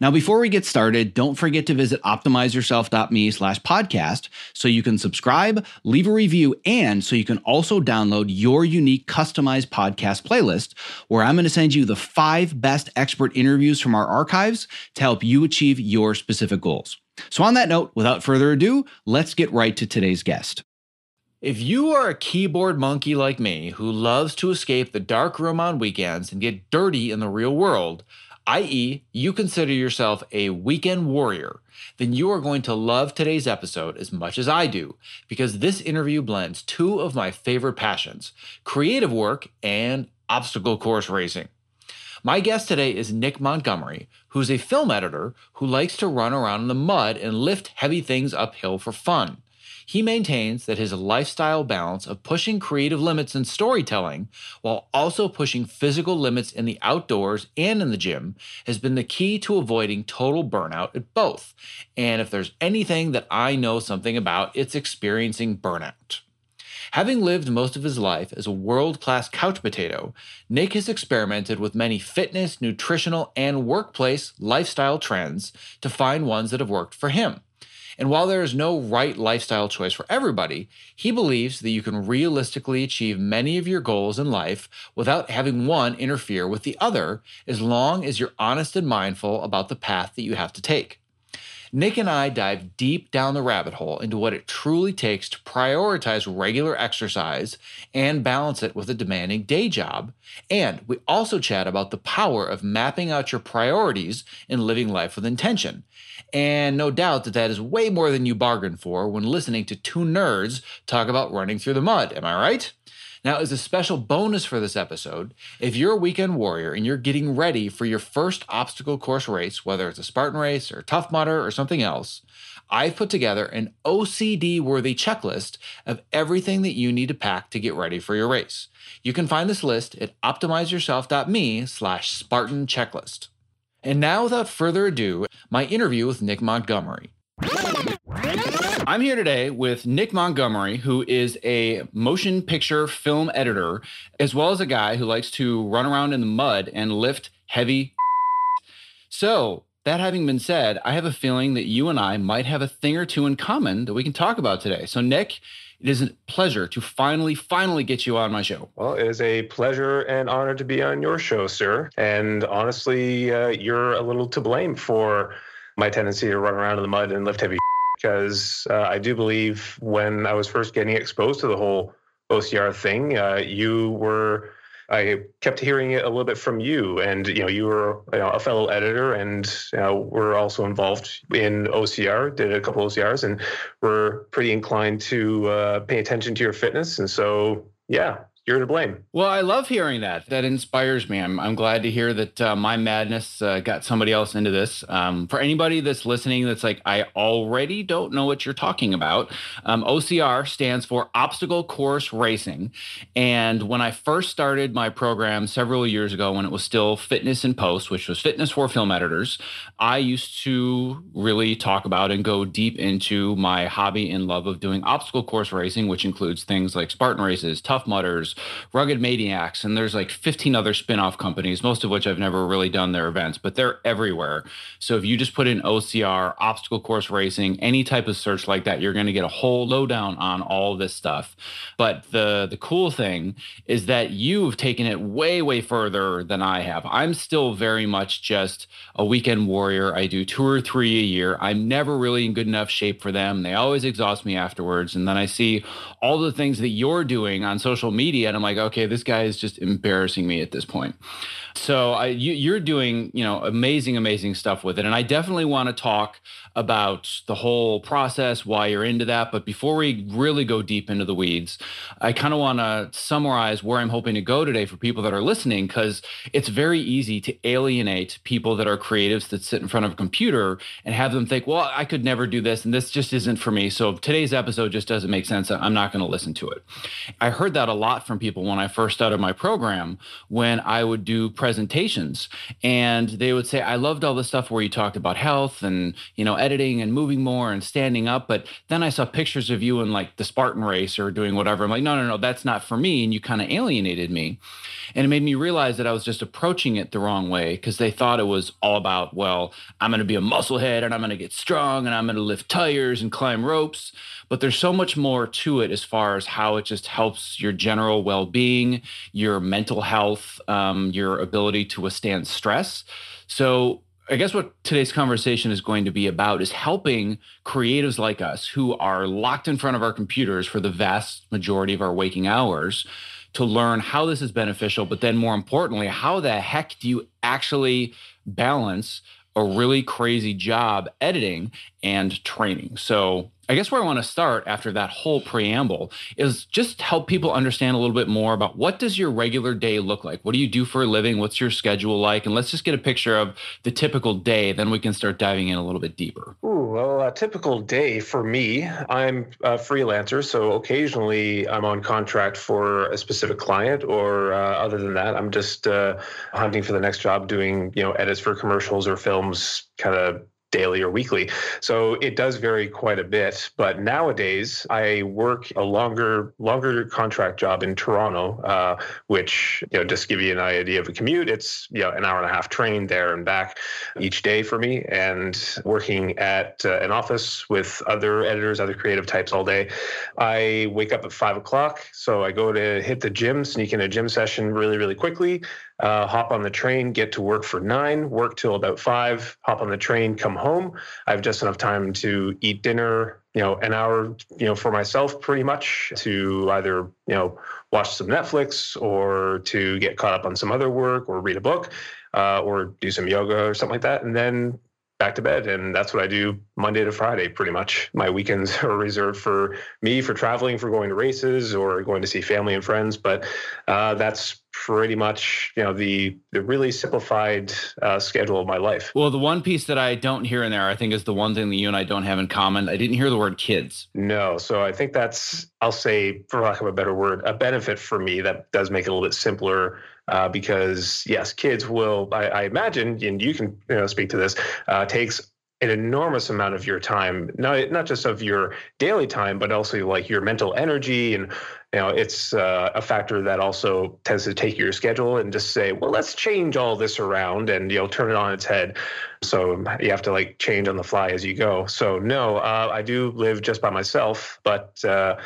Now, before we get started, don't forget to visit optimizeyourself.me slash podcast so you can subscribe, leave a review, and so you can also download your unique customized podcast playlist where I'm going to send you the five best expert interviews from our archives to help you achieve your specific goals. So, on that note, without further ado, let's get right to today's guest. If you are a keyboard monkey like me who loves to escape the dark room on weekends and get dirty in the real world, i.e., you consider yourself a weekend warrior, then you are going to love today's episode as much as I do, because this interview blends two of my favorite passions creative work and obstacle course racing. My guest today is Nick Montgomery, who's a film editor who likes to run around in the mud and lift heavy things uphill for fun. He maintains that his lifestyle balance of pushing creative limits in storytelling while also pushing physical limits in the outdoors and in the gym has been the key to avoiding total burnout at both. And if there's anything that I know something about, it's experiencing burnout. Having lived most of his life as a world class couch potato, Nick has experimented with many fitness, nutritional, and workplace lifestyle trends to find ones that have worked for him. And while there is no right lifestyle choice for everybody, he believes that you can realistically achieve many of your goals in life without having one interfere with the other, as long as you're honest and mindful about the path that you have to take. Nick and I dive deep down the rabbit hole into what it truly takes to prioritize regular exercise and balance it with a demanding day job. And we also chat about the power of mapping out your priorities and living life with intention. And no doubt that that is way more than you bargained for when listening to two nerds talk about running through the mud. Am I right? Now, as a special bonus for this episode, if you're a weekend warrior and you're getting ready for your first obstacle course race, whether it's a Spartan race or Tough Mudder or something else, I've put together an OCD worthy checklist of everything that you need to pack to get ready for your race. You can find this list at optimizeyourself.me slash Spartan checklist. And now, without further ado, my interview with Nick Montgomery. I'm here today with Nick Montgomery, who is a motion picture film editor, as well as a guy who likes to run around in the mud and lift heavy. So, that having been said, I have a feeling that you and I might have a thing or two in common that we can talk about today. So, Nick, it is a pleasure to finally, finally get you on my show. Well, it is a pleasure and honor to be on your show, sir. And honestly, uh, you're a little to blame for my tendency to run around in the mud and lift heavy because uh, I do believe when I was first getting exposed to the whole OCR thing, uh, you were I kept hearing it a little bit from you, and you know you were you know, a fellow editor, and you know, we're also involved in OCR. Did a couple OCRs, and we're pretty inclined to uh, pay attention to your fitness. And so, yeah, you're to blame. Well, I love hearing that. That inspires me. I'm, I'm glad to hear that uh, my madness uh, got somebody else into this. Um, for anybody that's listening, that's like, I already don't know what you're talking about. Um, OCR stands for Obstacle Course Racing. And when I first started my program several years ago, when it was still Fitness in Post, which was fitness for film editors, I used to really talk about and go deep into my hobby and love of doing obstacle course racing, which includes things like Spartan races, Tough Mudders, Rugged Maniacs, and there's like 15 other spin-off companies, most of which I've never really done their events, but they're everywhere. So if you just put in OCR, obstacle course racing, any type of search like that, you're going to get a whole lowdown on all this stuff. But the the cool thing is that you've taken it way way further than I have. I'm still very much just a weekend warrior. I do two or three a year. I'm never really in good enough shape for them. They always exhaust me afterwards. And then I see all the things that you're doing on social media, and I'm like, okay, this guy is just embarrassing me at this point. So I, you, are doing, you know, amazing, amazing stuff with it, and I definitely want to talk about the whole process, why you're into that. But before we really go deep into the weeds, I kind of want to summarize where I'm hoping to go today for people that are listening, because it's very easy to alienate people that are creatives that sit in front of a computer and have them think, well, I could never do this, and this just isn't for me. So today's episode just doesn't make sense. I'm not going to listen to it. I heard that a lot from people when I first started my program, when I would do presentations, and they would say, I loved all the stuff where you talked about health and, you know, editing and moving more and standing up. But then I saw pictures of you in like the Spartan race or doing whatever. I'm like, no, no, no, that's not for me. And you kind of alienated me. And it made me realize that I was just approaching it the wrong way because they thought it was all about, well, I'm going to be a musclehead and I'm going to get strong and I'm going to lift tires and climb ropes. But there's so much more to it as far as how it just helps your general well being, your mental health, um, your ability to withstand stress. So I guess what today's conversation is going to be about is helping creatives like us who are locked in front of our computers for the vast majority of our waking hours to learn how this is beneficial, but then more importantly, how the heck do you actually balance a really crazy job editing and training? So I guess where I want to start after that whole preamble is just help people understand a little bit more about what does your regular day look like? What do you do for a living? What's your schedule like? And let's just get a picture of the typical day. Then we can start diving in a little bit deeper. Ooh, well, a typical day for me, I'm a freelancer. So occasionally I'm on contract for a specific client, or uh, other than that, I'm just uh, hunting for the next job, doing you know edits for commercials or films, kind of daily or weekly. So it does vary quite a bit. But nowadays, I work a longer longer contract job in Toronto, uh, which you know just give you an idea of a commute. It's you know an hour and a half train there and back each day for me, and working at uh, an office with other editors, other creative types all day. I wake up at five o'clock, so I go to hit the gym, sneak in a gym session really really quickly uh, hop on the train, get to work for nine, work till about five, hop on the train, come home. I have just enough time to eat dinner, you know, an hour, you know, for myself pretty much to either, you know, watch some Netflix or to get caught up on some other work or read a book uh, or do some yoga or something like that. And then back to bed and that's what i do monday to friday pretty much my weekends are reserved for me for traveling for going to races or going to see family and friends but uh, that's pretty much you know the the really simplified uh, schedule of my life. Well, the one piece that I don't hear in there, I think, is the one thing that you and I don't have in common. I didn't hear the word kids. No, so I think that's I'll say, for lack of a better word, a benefit for me that does make it a little bit simpler. Uh, because yes, kids will, I, I, imagine, and you can you know, speak to this, uh, takes an enormous amount of your time, not not just of your daily time, but also like your mental energy. And you know it's uh, a factor that also tends to take your schedule and just say well let's change all this around and you know turn it on its head. So you have to like change on the fly as you go. So no uh, i do live just by myself but uh,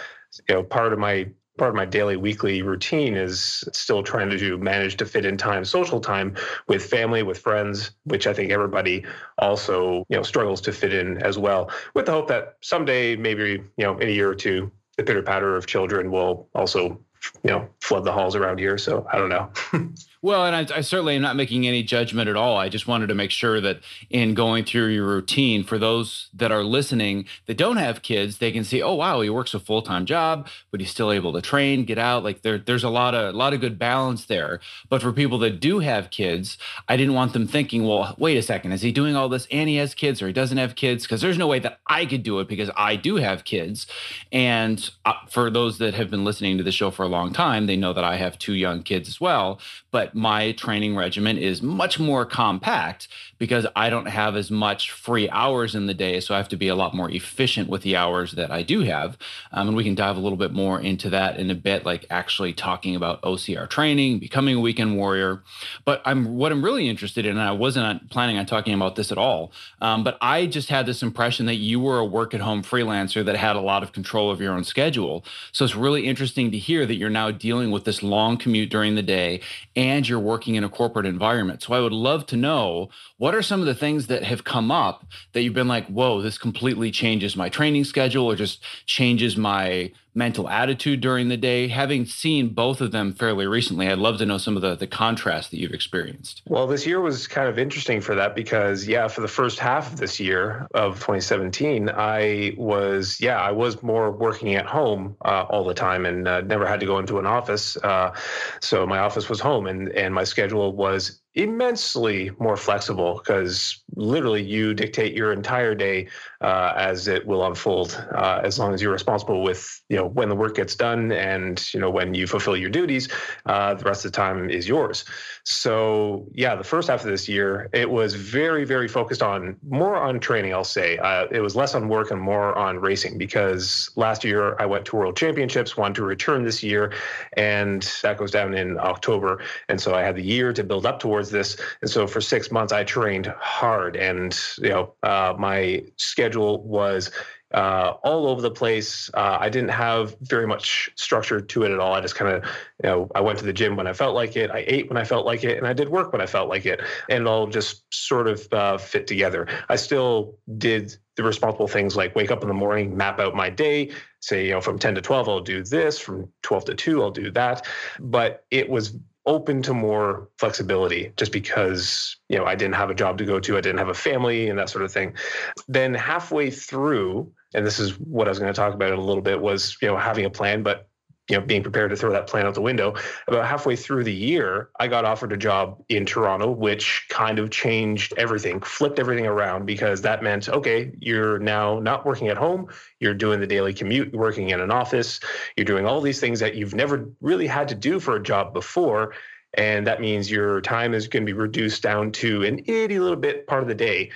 you know part of my part of my daily weekly routine is still trying to do, manage to fit in time social time with family with friends which i think everybody also you know struggles to fit in as well with the hope that someday maybe you know in a year or two the pitter patter of children will also you know flood the halls around here. So i don't know Well, and I, I, certainly am not making any judgment at all. I just wanted to make sure that in going through your routine, for those that are listening that don't have kids, they can see, oh wow, he works a full time job, but he's still able to train, get out. Like there, there's a lot of a lot of good balance there. But for people that do have kids, I didn't want them thinking, well, wait a second, is he doing all this and he has kids or he doesn't have kids? Because there's no way that I could do it because I do have kids. And uh, for those that have been listening to the show for a long time, they know that I have two young kids as well. But my training regimen is much more compact because I don't have as much free hours in the day. So I have to be a lot more efficient with the hours that I do have. Um, and we can dive a little bit more into that in a bit, like actually talking about OCR training, becoming a weekend warrior. But I'm what I'm really interested in, and I wasn't planning on talking about this at all, um, but I just had this impression that you were a work at home freelancer that had a lot of control of your own schedule. So it's really interesting to hear that you're now dealing with this long commute during the day and you're working in a corporate environment. So I would love to know what are some of the things that have come up that you've been like, whoa, this completely changes my training schedule or just changes my mental attitude during the day? Having seen both of them fairly recently, I'd love to know some of the, the contrast that you've experienced. Well, this year was kind of interesting for that because, yeah, for the first half of this year of 2017, I was, yeah, I was more working at home uh, all the time and uh, never had to go into an office. Uh, so my office was home and, and my schedule was immensely more flexible because literally you dictate your entire day uh, as it will unfold uh, as long as you're responsible with you know when the work gets done and you know when you fulfill your duties uh, the rest of the time is yours so yeah the first half of this year it was very very focused on more on training i'll say. Uh, it was less on work and more on racing because last year i went to world championships wanted to return this year and that goes down in october. And so i had the year to build up towards this. And so for six months, I trained hard, and you know, uh, my schedule was uh, all over the place. Uh, I didn't have very much structure to it at all. I just kind of, you know, I went to the gym when I felt like it. I ate when I felt like it, and I did work when I felt like it, and it all just sort of uh, fit together. I still did the responsible things like wake up in the morning, map out my day, say, you know, from 10 to 12, I'll do this, from 12 to 2, I'll do that. But it was open to more flexibility just because you know I didn't have a job to go to, I didn't have a family and that sort of thing. Then halfway through, and this is what I was going to talk about in a little bit, was you know having a plan, but you know, being prepared to throw that plan out the window. About halfway through the year, I got offered a job in Toronto, which kind of changed everything, flipped everything around because that meant, okay, you're now not working at home. You're doing the daily commute, working in an office. You're doing all these things that you've never really had to do for a job before. And that means your time is going to be reduced down to an itty little bit part of the day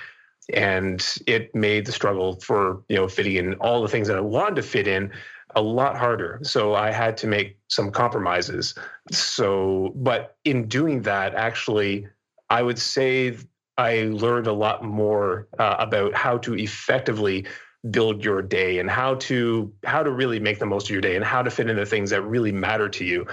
and it made the struggle for you know fitting in all the things that I wanted to fit in a lot harder. So I had to make some compromises. So, but in doing that, actually, I would say I learned a lot more uh, about how to effectively build your day and how to how to really make the most of your day and how to fit in the things that really matter to you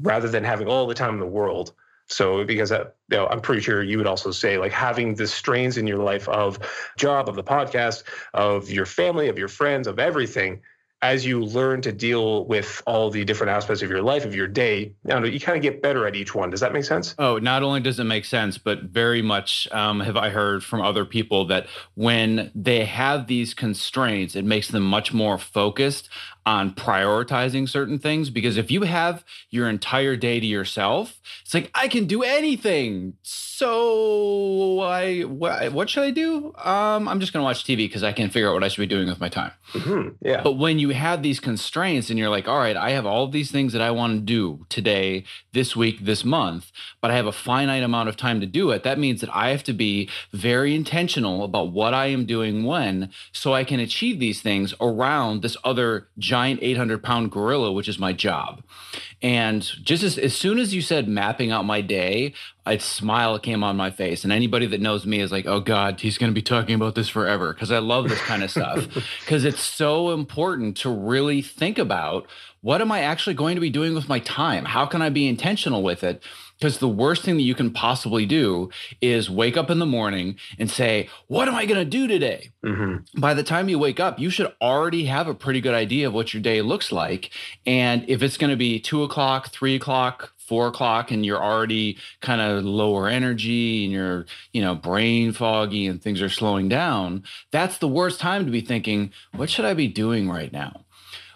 rather than having all the time in the world so because uh, you know, I'm pretty sure you would also say like having the strains in your life of job, of the podcast, of your family, of your friends, of everything as you learn to deal with all the different aspects of your life, of your day, you, know, you kind of get better at each one. Does that make sense? Oh, not only does it make sense, but very much um, have I heard from other people that when they have these constraints, it makes them much more focused on prioritizing certain things because if you have your entire day to yourself it's like i can do anything. So i what, what should i do? Um, i'm just going to watch tv because i can figure out what i should be doing with my time. Mm-hmm. yeah. But when you have these constraints and you're like all right i have all these things that i want to do today this week this month but i have a finite amount of time to do it that means that i have to be very intentional about what i am doing when so i can achieve these things around this other giant 800 pound gorilla, which is my job. And just as, as soon as you said mapping out my day, a smile came on my face. And anybody that knows me is like, oh God, he's going to be talking about this forever. Cause I love this kind of stuff. Cause it's so important to really think about what am I actually going to be doing with my time? How can I be intentional with it? Because the worst thing that you can possibly do is wake up in the morning and say, What am I going to do today? Mm-hmm. By the time you wake up, you should already have a pretty good idea of what your day looks like. And if it's going to be two o'clock, three o'clock, four o'clock and you're already kind of lower energy and you're, you know, brain foggy and things are slowing down, that's the worst time to be thinking, what should I be doing right now?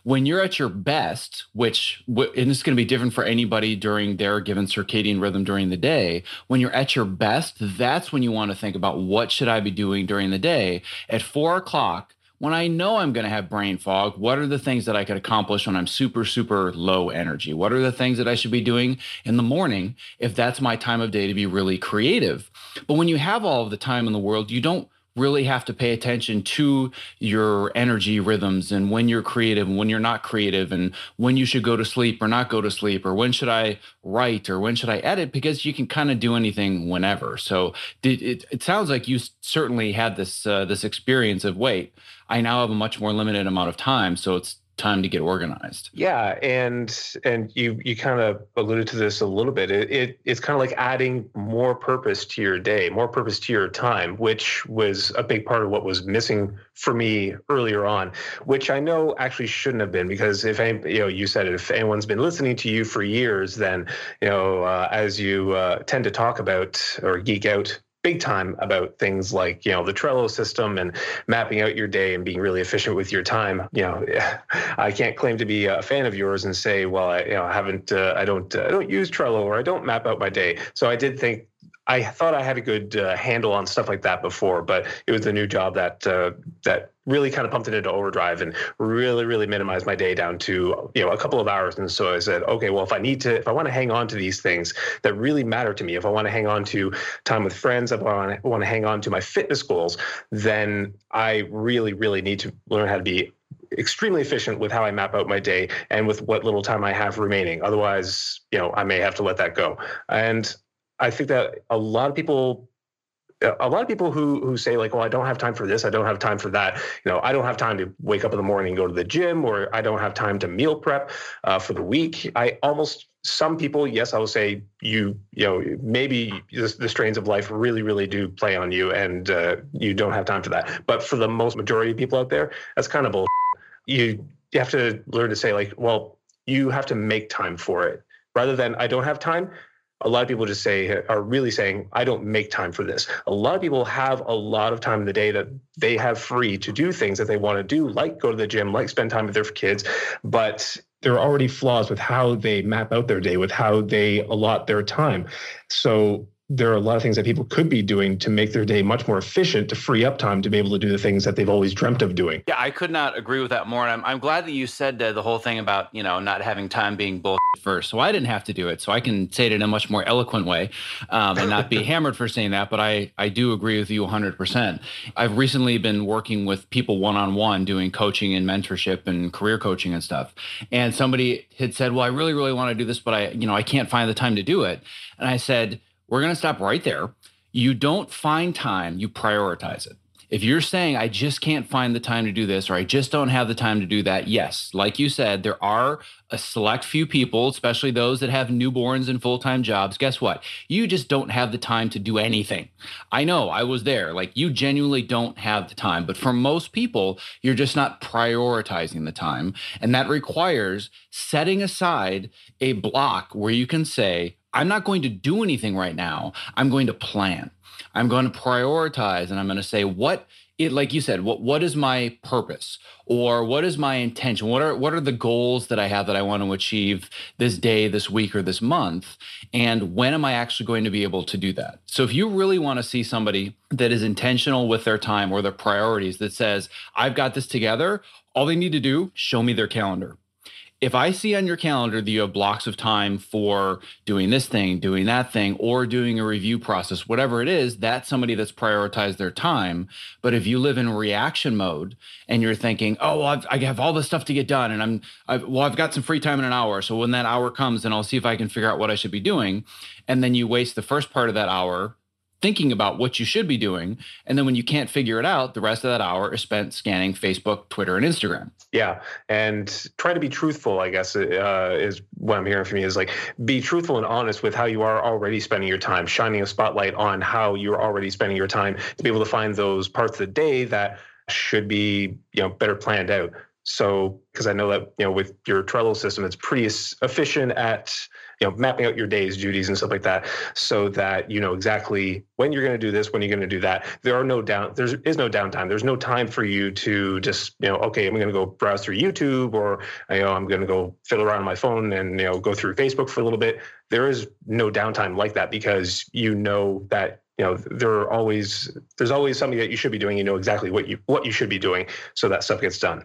When you're at your best, which and is going to be different for anybody during their given circadian rhythm during the day, when you're at your best, that's when you want to think about what should I be doing during the day. At four o'clock, when I know I'm going to have brain fog, what are the things that I could accomplish when I'm super, super low energy? What are the things that I should be doing in the morning if that's my time of day to be really creative? But when you have all of the time in the world, you don't really have to pay attention to your energy rhythms and when you're creative and when you're not creative and when you should go to sleep or not go to sleep or when should I write or when should I edit because you can kind of do anything whenever. So did, it, it sounds like you certainly had this uh, this experience of wait, I now have a much more limited amount of time, so it's time to get organized. Yeah, and and you you kind of alluded to this a little bit. It, it it's kind of like adding more purpose to your day, more purpose to your time, which was a big part of what was missing for me earlier on, which I know actually shouldn't have been because if any, you know you said it, if anyone's been listening to you for years, then you know uh, as you uh, tend to talk about or geek out big time about things like you know the Trello system and mapping out your day and being really efficient with your time. You know, I can't claim to be a fan of yours and say, well, I you know I haven't uh, I don't uh, I don't use Trello or I don't map out my day. So I did think I thought I had a good uh, handle on stuff like that before, but it was the new job that uh, that really kind of pumped it into overdrive and really, really minimized my day down to you know a couple of hours. And so I said, okay, well, if I need to, if I want to hang on to these things that really matter to me, if I want to hang on to time with friends, if I want to hang on to my fitness goals, then I really, really need to learn how to be extremely efficient with how I map out my day and with what little time I have remaining. Otherwise, you know, I may have to let that go. And I think that a lot of people a lot of people who who say like well i don't have time for this. I don't have time for that. You know i don't have time to wake up in the morning and go to the gym or i don't have time to meal prep uh, for the week. I almost some people yes i will say you you know maybe the, the strains of life really really do play on you and uh, you don't have time for that. But for the most majority of people out there that's kind of bull you you have to learn to say like well you have to make time for it. Rather than i don't have time a lot of people just say are really saying i don't make time for this. A lot of people have a lot of time in the day that they have free to do things that they want to do like go to the gym like spend time with their kids but there are already flaws with how they map out their day with how they allot their time. So there are a lot of things that people could be doing to make their day much more efficient to free up time to be able to do the things that they've always dreamt of doing. Yeah, I could not agree with that more. And I'm, I'm glad that you said uh, the whole thing about, you know, not having time being bullshit first. So I didn't have to do it. So I can say it in a much more eloquent way um, and not be hammered for saying that. But I, I do agree with you 100%. I've recently been working with people one on one doing coaching and mentorship and career coaching and stuff. And somebody had said, well, I really, really want to do this, but I, you know, I can't find the time to do it. And I said, we're going to stop right there. You don't find time, you prioritize it. If you're saying, I just can't find the time to do this, or I just don't have the time to do that, yes, like you said, there are a select few people, especially those that have newborns and full time jobs. Guess what? You just don't have the time to do anything. I know I was there. Like you genuinely don't have the time. But for most people, you're just not prioritizing the time. And that requires setting aside a block where you can say, I'm not going to do anything right now. I'm going to plan. I'm going to prioritize and I'm going to say what it like you said what what is my purpose? Or what is my intention? What are what are the goals that i have that i want to achieve this day this week or this month? And when am i actually going to be able to do that? So if you really want to see somebody that is intentional with their time or their priorities that says i've got this together all they need to do show me their calendar if I see on your calendar that you have blocks of time for doing this thing, doing that thing, or doing a review process, whatever it is, that's somebody that's prioritized their time. But if you live in reaction mode and you're thinking, oh, well, I've, I have all this stuff to get done, and I'm, I've, well, I've got some free time in an hour. So when that hour comes, then I'll see if I can figure out what I should be doing. And then you waste the first part of that hour thinking about what you should be doing. And then when you can't figure it out, the rest of that hour is spent scanning Facebook, Twitter, and Instagram. Yeah. And try to be truthful, I guess, uh, is what I'm hearing from you is like be truthful and honest with how you are already spending your time, shining a spotlight on how you're already spending your time to be able to find those parts of the day that should be, you know, better planned out. So, because I know that you know with your Trello system, it's pretty efficient at you know mapping out your days, duties, and stuff like that, so that you know exactly when you're going to do this, when you're going to do that. There are no down. There is no downtime. There's no time for you to just you know okay, I'm going to go browse through YouTube or you know I'm going to go fiddle around on my phone and you know go through Facebook for a little bit. There is no downtime like that because you know that you know there are always there's always something that you should be doing you know exactly what you what you should be doing so that stuff gets done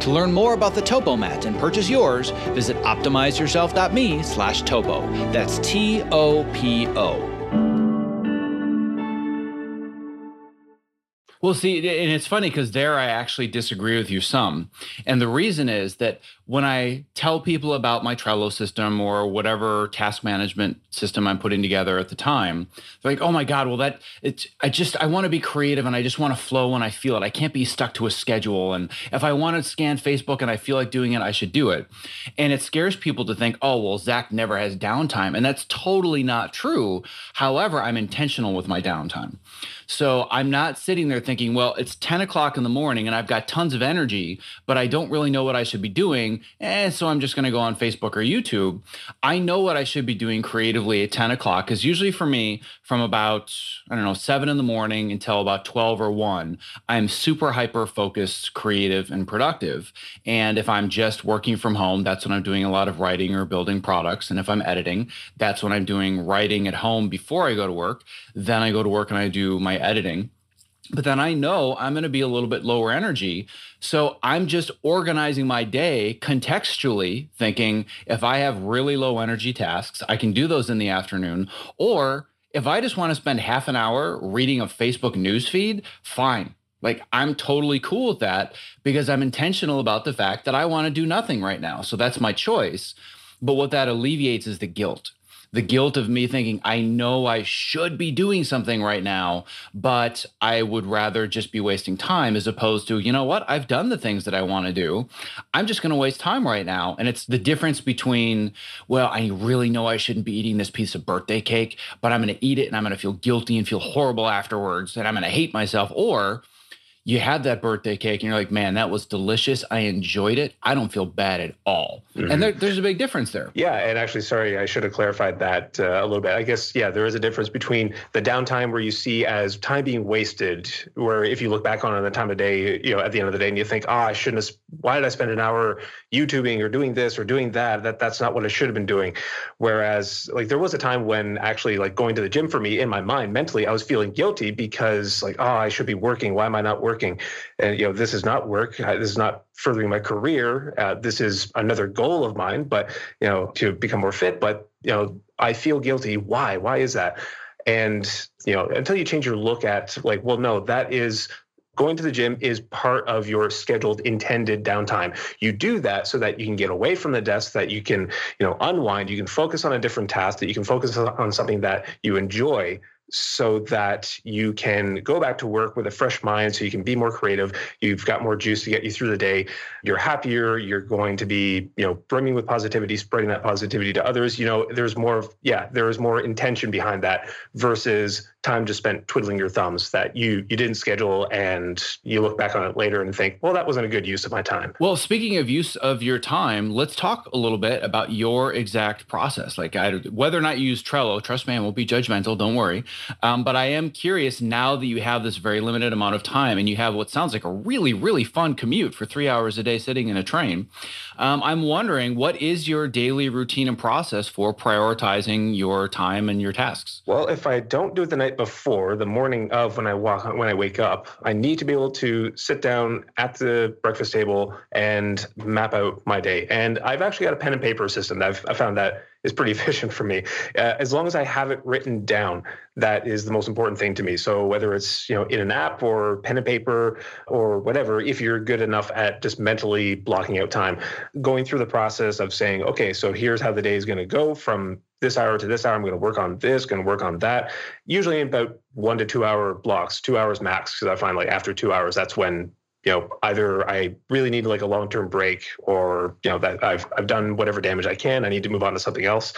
To learn more about the Topo Mat and purchase yours, visit optimizeyourself.me slash topo. That's T-O-P-O. Well, see, and it's funny because there I actually disagree with you some. And the reason is that when I tell people about my Trello system or whatever task management system I'm putting together at the time, they're like, oh my God, well, that it's, I just, I want to be creative and I just want to flow when I feel it. I can't be stuck to a schedule. And if I want to scan Facebook and I feel like doing it, I should do it. And it scares people to think, oh, well, Zach never has downtime. And that's totally not true. However, I'm intentional with my downtime. So I'm not sitting there thinking, well, it's 10 o'clock in the morning and I've got tons of energy, but I don't really know what I should be doing. And so I'm just going to go on Facebook or YouTube. I know what I should be doing creatively at 10 o'clock because usually for me, from about, I don't know, seven in the morning until about 12 or 1, I'm super hyper focused, creative, and productive. And if I'm just working from home, that's when I'm doing a lot of writing or building products. And if I'm editing, that's when I'm doing writing at home before I go to work. Then I go to work and I do my editing but then I know I'm going to be a little bit lower energy. So I'm just organizing my day contextually, thinking if I have really low energy tasks, I can do those in the afternoon. Or if I just want to spend half an hour reading a Facebook news feed, fine. Like I'm totally cool with that because I'm intentional about the fact that I want to do nothing right now. So that's my choice. But what that alleviates is the guilt the guilt of me thinking I know I should be doing something right now, but I would rather just be wasting time as opposed to, you know what, I've done the things that I want to do. I'm just going to waste time right now. And it's the difference between, well, I really know I shouldn't be eating this piece of birthday cake, but I'm going to eat it and I'm going to feel guilty and feel horrible afterwards and I'm going to hate myself. Or, you had that birthday cake and you're like, man, that was delicious. I enjoyed it. I don't feel bad at all. Mm-hmm. And there, there's a big difference there. Yeah. And actually, sorry, I should have clarified that uh, a little bit. I guess, yeah, there is a difference between the downtime where you see as time being wasted, where if you look back on it the time of day, you know, at the end of the day and you think, oh, I shouldn't have, why did I spend an hour YouTubing or doing this or doing that? That That's not what I should have been doing. Whereas, like, there was a time when actually, like, going to the gym for me in my mind mentally, I was feeling guilty because, like, oh, I should be working. Why am I not working? Working. And, you know, this is not work. This is not furthering my career. Uh, this is another goal of mine, but, you know, to become more fit. But, you know, I feel guilty. Why? Why is that? And, you know, until you change your look at like, well, no, that is going to the gym is part of your scheduled intended downtime you do that so that you can get away from the desk that you can you know unwind you can focus on a different task that you can focus on something that you enjoy so that you can go back to work with a fresh mind so you can be more creative. You've got more juice to get you through the day. You're happier. You're going to be you know brimming with positivity spreading that positivity to others. You know there's more yeah there is more intention behind that versus time just spent twiddling your thumbs that you you didn't schedule and you look back on it later and think well that wasn't a good use of my time. Well speaking of use of your time let's talk a little bit about your exact process. Like I, whether or not you use trello trust me i won't be judgmental don't worry um, but i am curious now that you have this very limited amount of time and you have what sounds like a really really fun commute for three hours a day sitting in a train um, i'm wondering what is your daily routine and process for prioritizing your time and your tasks well if i don't do it the night before, the morning of when I walk when I wake up, I need to be able to sit down at the breakfast table and map out my day. And I've actually got a pen and paper system that I've I found that is pretty efficient for me. Uh, as long as I have it written down, that is the most important thing to me. So whether it's you know in an app or pen and paper or whatever, if you're good enough at just mentally blocking out time, going through the process of saying, okay, so here's how the day is going to go from this hour to this hour. I'm going to work on this, going to work on that. Usually in about one to two hour blocks, two hours max, because I find like after two hours, that's when you know either I really need like a long term break, or you know that I've I've done whatever damage I can. I need to move on to something else.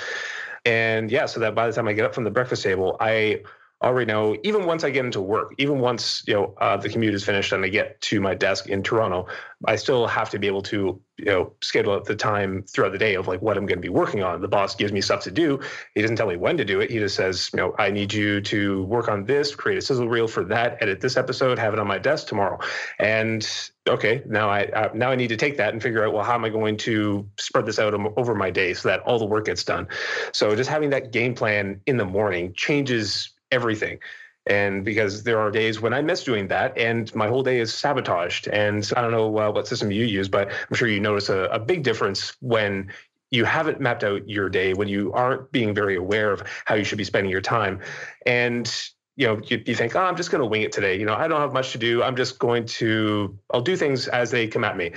And yeah, so that by the time I get up from the breakfast table, I already know even once i get into work even once you know uh, the commute is finished and i get to my desk in toronto i still have to be able to you know schedule out the time throughout the day of like what i'm going to be working on. The boss gives me stuff to do. He doesn't tell me when to do it. He just says you know i need you to work on this create a sizzle reel for that edit this episode have it on my desk tomorrow. And okay now i uh, now i need to take that and figure out well how am i going to spread this out over my day so that all the work gets done? So just having that game plan in the morning changes everything. And because there are days when I miss doing that and my whole day is sabotaged. And I don't know uh, what system you use, but I'm sure you notice a, a big difference when you haven't mapped out your day, when you aren't being very aware of how you should be spending your time. And you know, you, you think, oh, I'm just going to wing it today. You know, I don't have much to do. I'm just going to, I'll do things as they come at me.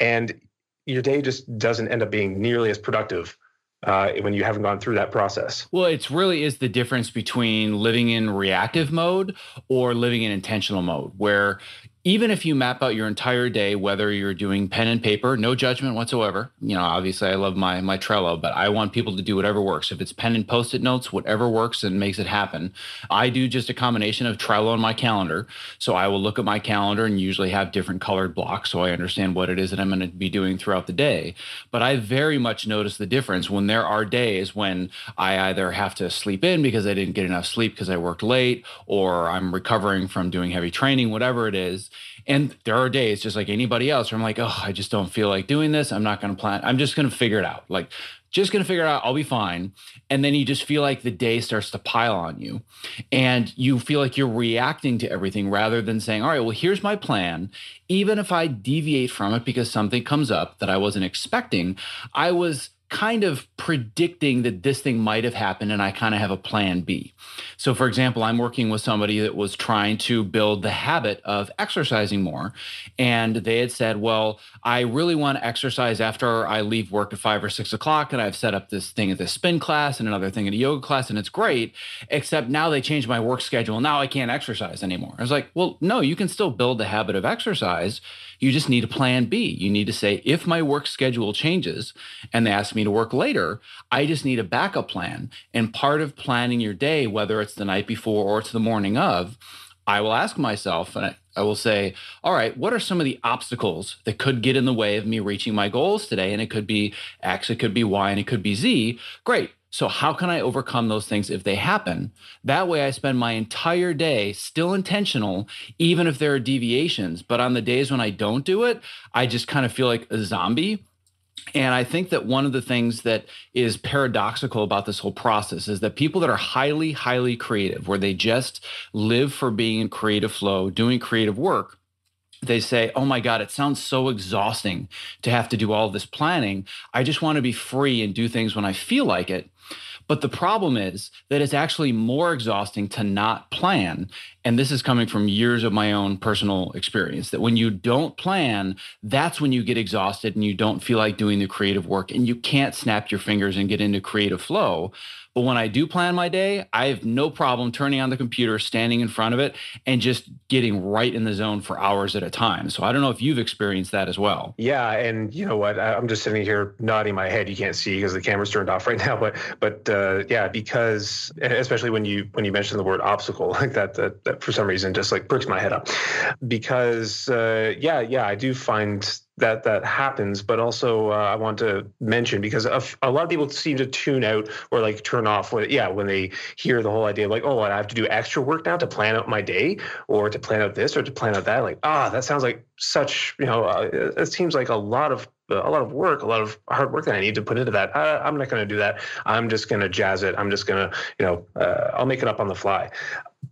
And your day just doesn't end up being nearly as productive uh, when you haven't gone through that process. Well, it's really is the difference between living in reactive mode or living in intentional mode, where even if you map out your entire day, whether you're doing pen and paper, no judgment whatsoever. You know, obviously I love my my Trello, but I want people to do whatever works. If it's pen and post-it notes, whatever works and makes it happen. I do just a combination of Trello and my calendar. So I will look at my calendar and usually have different colored blocks so I understand what it is that I'm going to be doing throughout the day. But I very much notice the difference when there are days when I either have to sleep in because I didn't get enough sleep because I worked late or I'm recovering from doing heavy training, whatever it is and there are days, just like anybody else, where I'm like, oh, I just don't feel like doing this. I'm not going to plan. I'm just going to figure it out. Like, just going to figure it out. I'll be fine. And then you just feel like the day starts to pile on you. And you feel like you're reacting to everything rather than saying, all right, well, here's my plan. Even if I deviate from it because something comes up that I wasn't expecting, I was kind of predicting that this thing might have happened and I kind of have a plan B. So, for example, I'm working with somebody that was trying to build the habit of exercising more. And they had said, Well, I really want to exercise after I leave work at five or six o'clock. And I've set up this thing at the spin class and another thing at a yoga class, and it's great. Except now they changed my work schedule. Now I can't exercise anymore. I was like, Well, no, you can still build the habit of exercise. You just need a plan B. You need to say, if my work schedule changes and they ask me to work later, I just need a backup plan. And part of planning your day, whether it's the night before or it's the morning of, I will ask myself, and I will say, all right, what are some of the obstacles that could get in the way of me reaching my goals today? And it could be X, it could be Y, and it could be Z. Great. So, how can I overcome those things if they happen? That way, I spend my entire day still intentional, even if there are deviations. But on the days when I don't do it, I just kind of feel like a zombie. And I think that one of the things that is paradoxical about this whole process is that people that are highly, highly creative, where they just live for being in creative flow, doing creative work, they say, Oh my God, it sounds so exhausting to have to do all this planning. I just want to be free and do things when I feel like it. But the problem is that it's actually more exhausting to not plan. And this is coming from years of my own personal experience that when you don't plan, that's when you get exhausted and you don't feel like doing the creative work and you can't snap your fingers and get into creative flow. But when I do plan my day, I have no problem turning on the computer, standing in front of it, and just getting right in the zone for hours at a time. So I don't know if you've experienced that as well. Yeah, and you know what? I'm just sitting here nodding my head. You can't see because the camera's turned off right now. But but uh, yeah, because especially when you when you mention the word obstacle like that, that, that for some reason just like pricks my head up. Because uh, yeah, yeah, I do find that that happens but also uh, i want to mention because a, a, lot of people seem to tune out or like turn off when yeah when they hear the whole idea of like oh i have to do extra work now to plan out my day or to plan out this or to plan out that like ah that sounds like such you know uh, it seems like a lot of a lot of work, a lot of hard work that I need to put into that. I, am not going to do that. I'm just going to jazz it. I'm just going to, you know, uh, I'll make it up on the fly.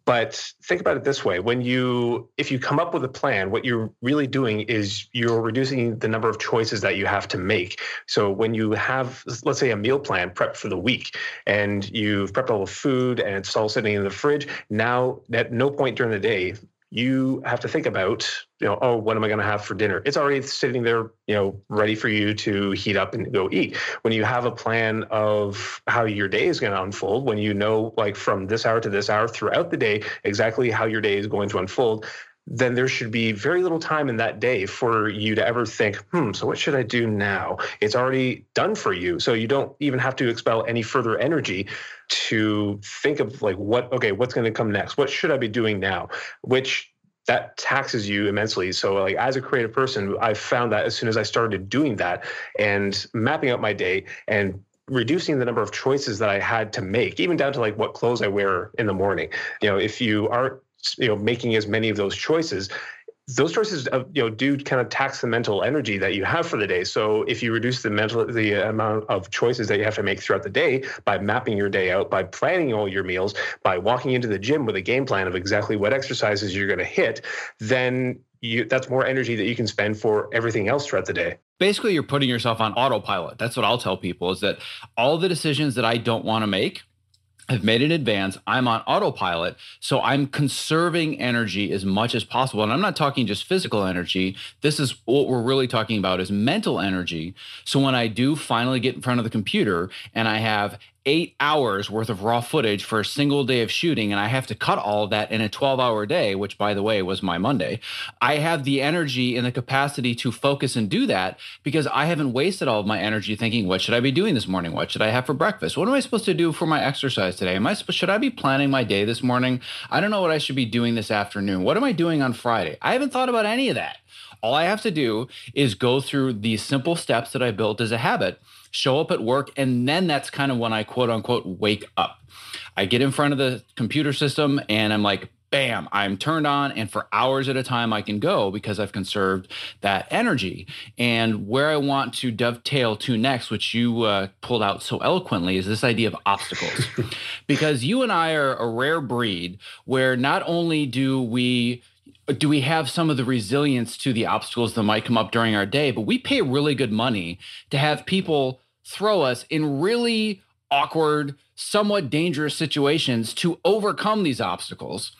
But think about it this way: when you, if you come up with a plan, what you're really doing is you're reducing the number of choices that you have to make. So when you have, let's say, a meal plan prepped for the week, and you've prepped all the food and it's all sitting in the fridge, now at no point during the day you have to think about, you know, oh, what am I going to have for dinner? It's already sitting there, you know, ready for you to heat up and go eat. When you have a plan of how your day is going to unfold, when you know, like from this hour to this hour throughout the day, exactly how your day is going to unfold, then there should be very little time in that day for you to ever think, hmm, so what should I do now? It's already done for you. So you don't even have to expel any further energy to think of like what, okay, what's going to come next? What should I be doing now? Which that taxes you immensely. So like as a creative person, I found that as soon as I started doing that and mapping out my day and reducing the number of choices that I had to make, even down to like what clothes I wear in the morning. You know, if you aren't you know making as many of those choices those choices you know do kind of tax the mental energy that you have for the day. So if you reduce the mental the amount of choices that you have to make throughout the day by mapping your day out by planning all your meals by walking into the gym with a game plan of exactly what exercises you're going to hit then you, that's more energy that you can spend for everything else throughout the day. Basically you're putting yourself on autopilot. That's what i'll tell people is that all the decisions that i don't want to make I've made in advance. I'm on autopilot. So I'm conserving energy as much as possible. And I'm not talking just physical energy. This is what we're really talking about is mental energy. So when I do finally get in front of the computer and I have eight hours worth of raw footage for a single day of shooting and I have to cut all of that in a 12 hour day, which by the way was my Monday, I have the energy and the capacity to focus and do that because I haven't wasted all of my energy thinking, what should I be doing this morning? What should I have for breakfast? What am I supposed to do for my exercise today? Am I should I be planning my day this morning? I don't know what I should be doing this afternoon. What am I doing on Friday? I haven't thought about any of that. All I have to do is go through these simple steps that I built as a habit show up at work, and then that's kind of when I quote unquote wake up. I get in front of the computer system and I'm like, bam, I'm turned on, and for hours at a time I can go because I've conserved that energy. And where I want to dovetail to next, which you uh, pulled out so eloquently, is this idea of obstacles. because you and I are a rare breed where not only do we do we have some of the resilience to the obstacles that might come up during our day, but we pay really good money to have people throw us in really awkward, somewhat dangerous situations to overcome these obstacles.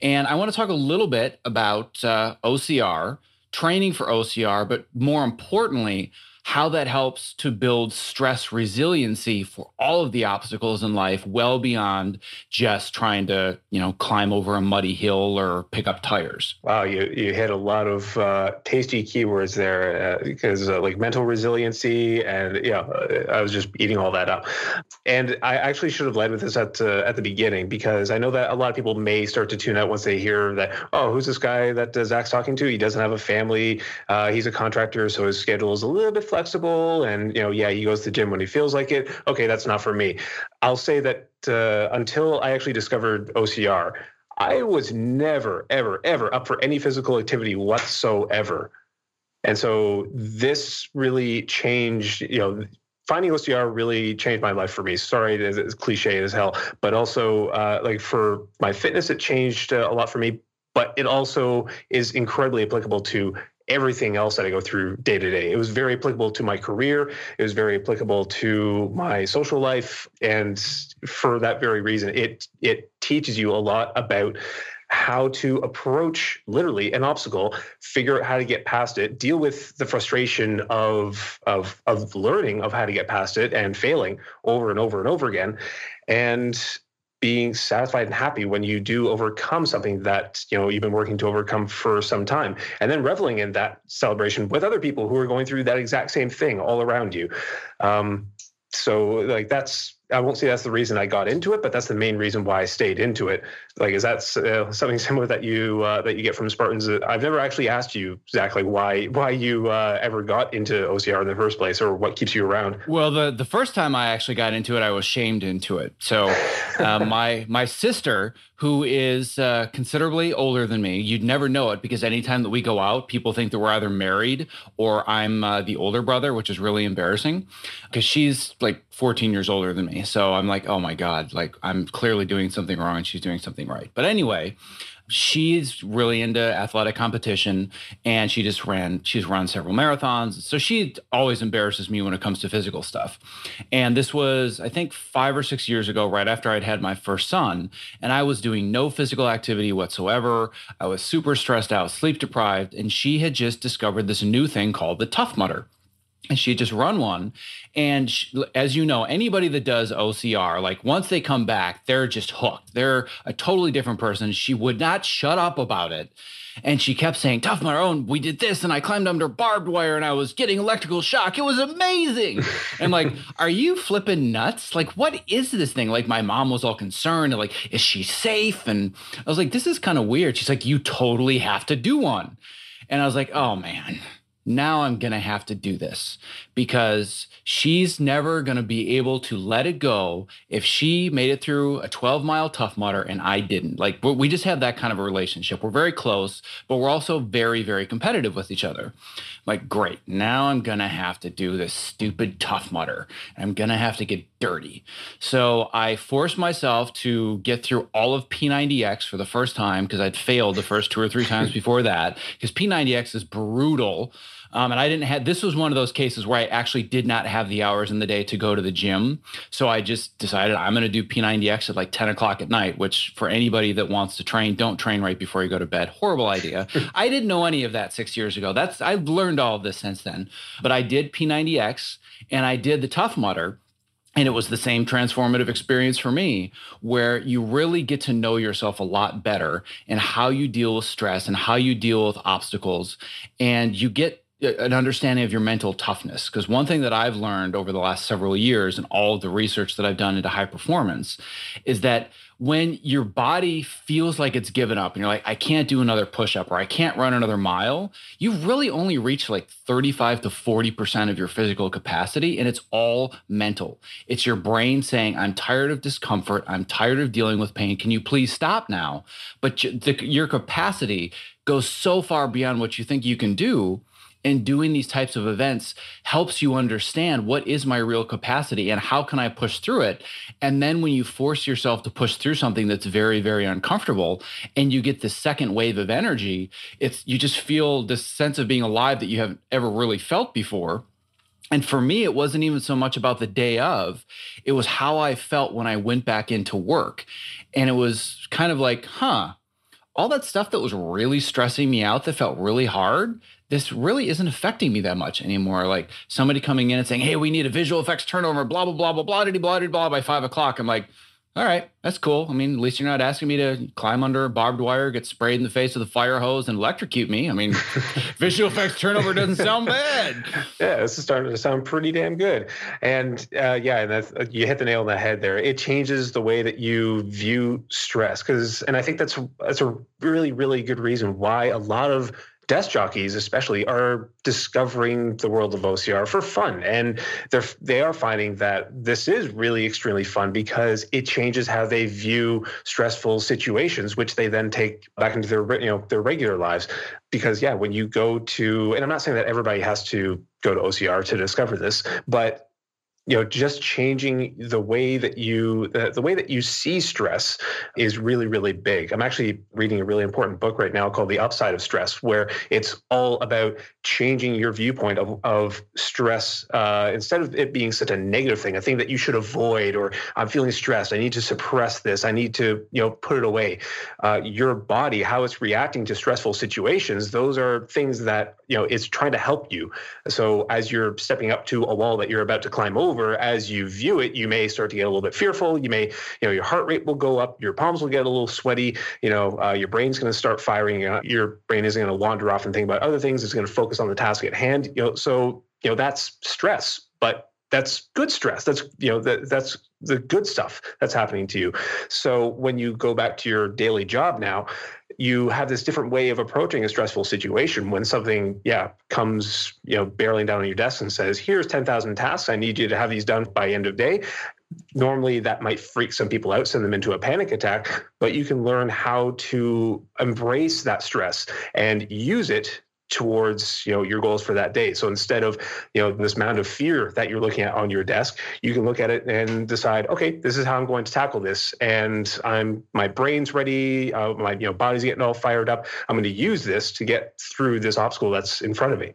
And I want to talk a little bit about uh, OCR, training for OCR, but more importantly, how that helps to build stress resiliency for all of the obstacles in life well beyond just trying to you know climb over a muddy hill or pick up tires. Wow you you hit a lot of uh, tasty keywords there uh, because uh, like mental resiliency and yeah i was just eating all that up. And i actually should have led with this at uh, at the beginning because i know that a lot of people may start to tune out once they hear that oh who's this guy that uh, zach's talking to? He doesn't have a family he's a contractor so his schedule is a little bit flexible and you know yeah he goes to the gym when he feels like it. Okay that's not for me. I'll say that uh, until i actually discovered ocr i was never ever ever up for any physical activity whatsoever. And so this really changed you know finding OCR really changed my life for me. Sorry, it's cliche as hell, but also uh, like for my fitness, it changed uh, a lot for me but it also is incredibly applicable to everything else that I go through day to day. It was very applicable to my career. It was very applicable to my social life, and for that very reason, it it teaches you a lot about how to approach literally an obstacle, figure out how to get past it, deal with the frustration of of of learning of how to get past it and failing over and over and over again, and being satisfied and happy when you do overcome something that you know you've been working to overcome for some time and then reveling in that celebration with other people who are going through that exact same thing all around you. Um, so like that's I won't say that's the reason I got into it, but that's the main reason why I stayed into it. Like, is that uh, something similar that you uh, that you get from Spartans? I've never actually asked you exactly why why you uh, ever got into OCR in the first place, or what keeps you around. Well, the the first time I actually got into it, I was shamed into it. So, uh, my my sister, who is uh, considerably older than me. You'd never know it because anytime that we go out, people think that we're either married or I'm uh, the older brother, which is really embarrassing because she's like 14 years older than me. So I'm like, oh my God, like I'm clearly doing something wrong and she's doing something right. But anyway, she's really into athletic competition and she just ran she's run several marathons. So she always embarrasses me when it comes to physical stuff. And this was i think five or six years ago right after i'd had my first son and i was doing no physical activity whatsoever. I was super stressed out sleep deprived and she had just discovered this new thing called the tough mudder and she just run one. And she, as you know anybody that does ocr like once they come back they're just hooked. They're a totally different person. She would not shut up about it. And she kept saying tough my own we did this and i climbed under barbed wire and i was getting electrical shock. It was amazing. And like are you flipping nuts? Like what is this thing? Like my mom was all concerned and like is she safe? And i was like this is kind of weird. She's like you totally have to do one. And i was like oh man now I'm going to have to do this because she's never going to be able to let it go if she made it through a 12 mile tough mudder and I didn't. Like we just have that kind of a relationship. We're very close, but we're also very, very competitive with each other. Like, great, now I'm going to have to do this stupid tough mudder. I'm going to have to get dirty. So I forced myself to get through all of P90X for the first time because I'd failed the first two or three times before that because P90X is brutal. Um, and I didn't have this was one of those cases where I actually did not have the hours in the day to go to the gym. So I just decided I'm going to do P90X at like 10 o'clock at night, which for anybody that wants to train, don't train right before you go to bed. Horrible idea. I didn't know any of that six years ago. That's I've learned all of this since then. But I did P90X and I did the Tough Mudder. And it was the same transformative experience for me, where you really get to know yourself a lot better and how you deal with stress and how you deal with obstacles. And you get an understanding of your mental toughness. Because one thing that I've learned over the last several years and all of the research that I've done into high performance is that when your body feels like it's given up and you're like, I can't do another push up or I can't run another mile, you've really only reach like 35 to 40% of your physical capacity. And it's all mental. It's your brain saying, I'm tired of discomfort. I'm tired of dealing with pain. Can you please stop now? But your capacity goes so far beyond what you think you can do and doing these types of events helps you understand what is my real capacity and how can I push through it. And then when you force yourself to push through something that's very, very uncomfortable and you get this second wave of energy, it's you just feel this sense of being alive that you haven't ever really felt before. And for me, it wasn't even so much about the day of, it was how I felt when I went back into work. And it was kind of like, huh, all that stuff that was really stressing me out that felt really hard this really isn't affecting me that much anymore. Like somebody coming in and saying, "Hey, we need a visual effects turnover," blah blah blah blah blah blah blah blah by five o'clock. I'm like, all right, that's cool. I mean, at least you're not asking me to climb under a barbed wire, get sprayed in the face with a fire hose, and electrocute me. I mean, visual effects turnover doesn't sound bad. Yeah, this is starting to sound pretty damn good. And uh, yeah, and that's, uh, you hit the nail on the head there. It changes the way that you view stress, because, and I think that's that's a really really good reason why a lot of desk jockeys especially are discovering the world of OCR for fun. And they're they are finding that this is really extremely fun because it changes how they view stressful situations which they then take back into their you know their regular lives. Because yeah when you go to and I'm not saying that everybody has to go to OCR to discover this but you know just changing the way that you the, the way that you see stress is really really big. I'm actually reading a really important book right now called the upside of stress where it's all about changing your viewpoint of, of stress uh, instead of it being such a negative thing a thing that you should avoid or i'm feeling stressed. I need to suppress this. I need to you know put it away. Uh, your body how it's reacting to stressful situations those are things that you know it's trying to help you. So as you're stepping up to a wall that you're about to climb over as you view it you may start to get a little bit fearful. You may you know your heart rate will go up. Your palms will get a little sweaty. You know uh, your brain's going to start firing. Uh, your brain isn't going to wander off and think about other things. It's going to focus on the task at hand. You know so you know that's stress. But that's good stress. That's you know that, that's the good stuff that's happening to you. So when you go back to your daily job now you have this different way of approaching a stressful situation. When something yeah comes you know barreling down on your desk and says here's 10,000 tasks i need you to have these done by end of day normally that might freak some people out send them into a panic attack but you can learn how to embrace that stress and use it towards you know your goals for that day. So instead of you know this amount of fear that you're looking at on your desk you can look at it and decide okay this is how i'm going to tackle this and i'm my brain's ready uh, my you know body's getting all fired up. I'm going to use this to get through this obstacle that's in front of me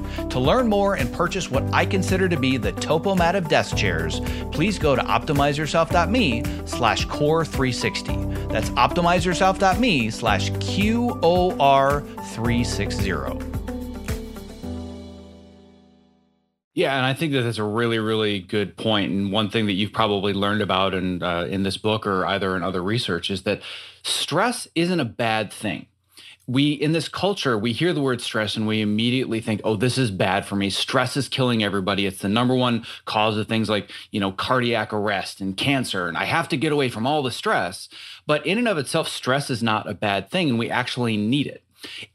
To learn more and purchase what I consider to be the Topomat of desk chairs, please go to optimizeyourself.me slash QOR360. That's optimizeyourself.me slash QOR360. Yeah, and I think that that's a really, really good point. And one thing that you've probably learned about in uh, in this book or either in other research is that stress isn't a bad thing we in this culture we hear the word stress and we immediately think oh this is bad for me. Stress is killing everybody. It's the number one cause of things like you know cardiac arrest and cancer and i have to get away from all the stress. But in and of itself stress is not a bad thing and we actually need it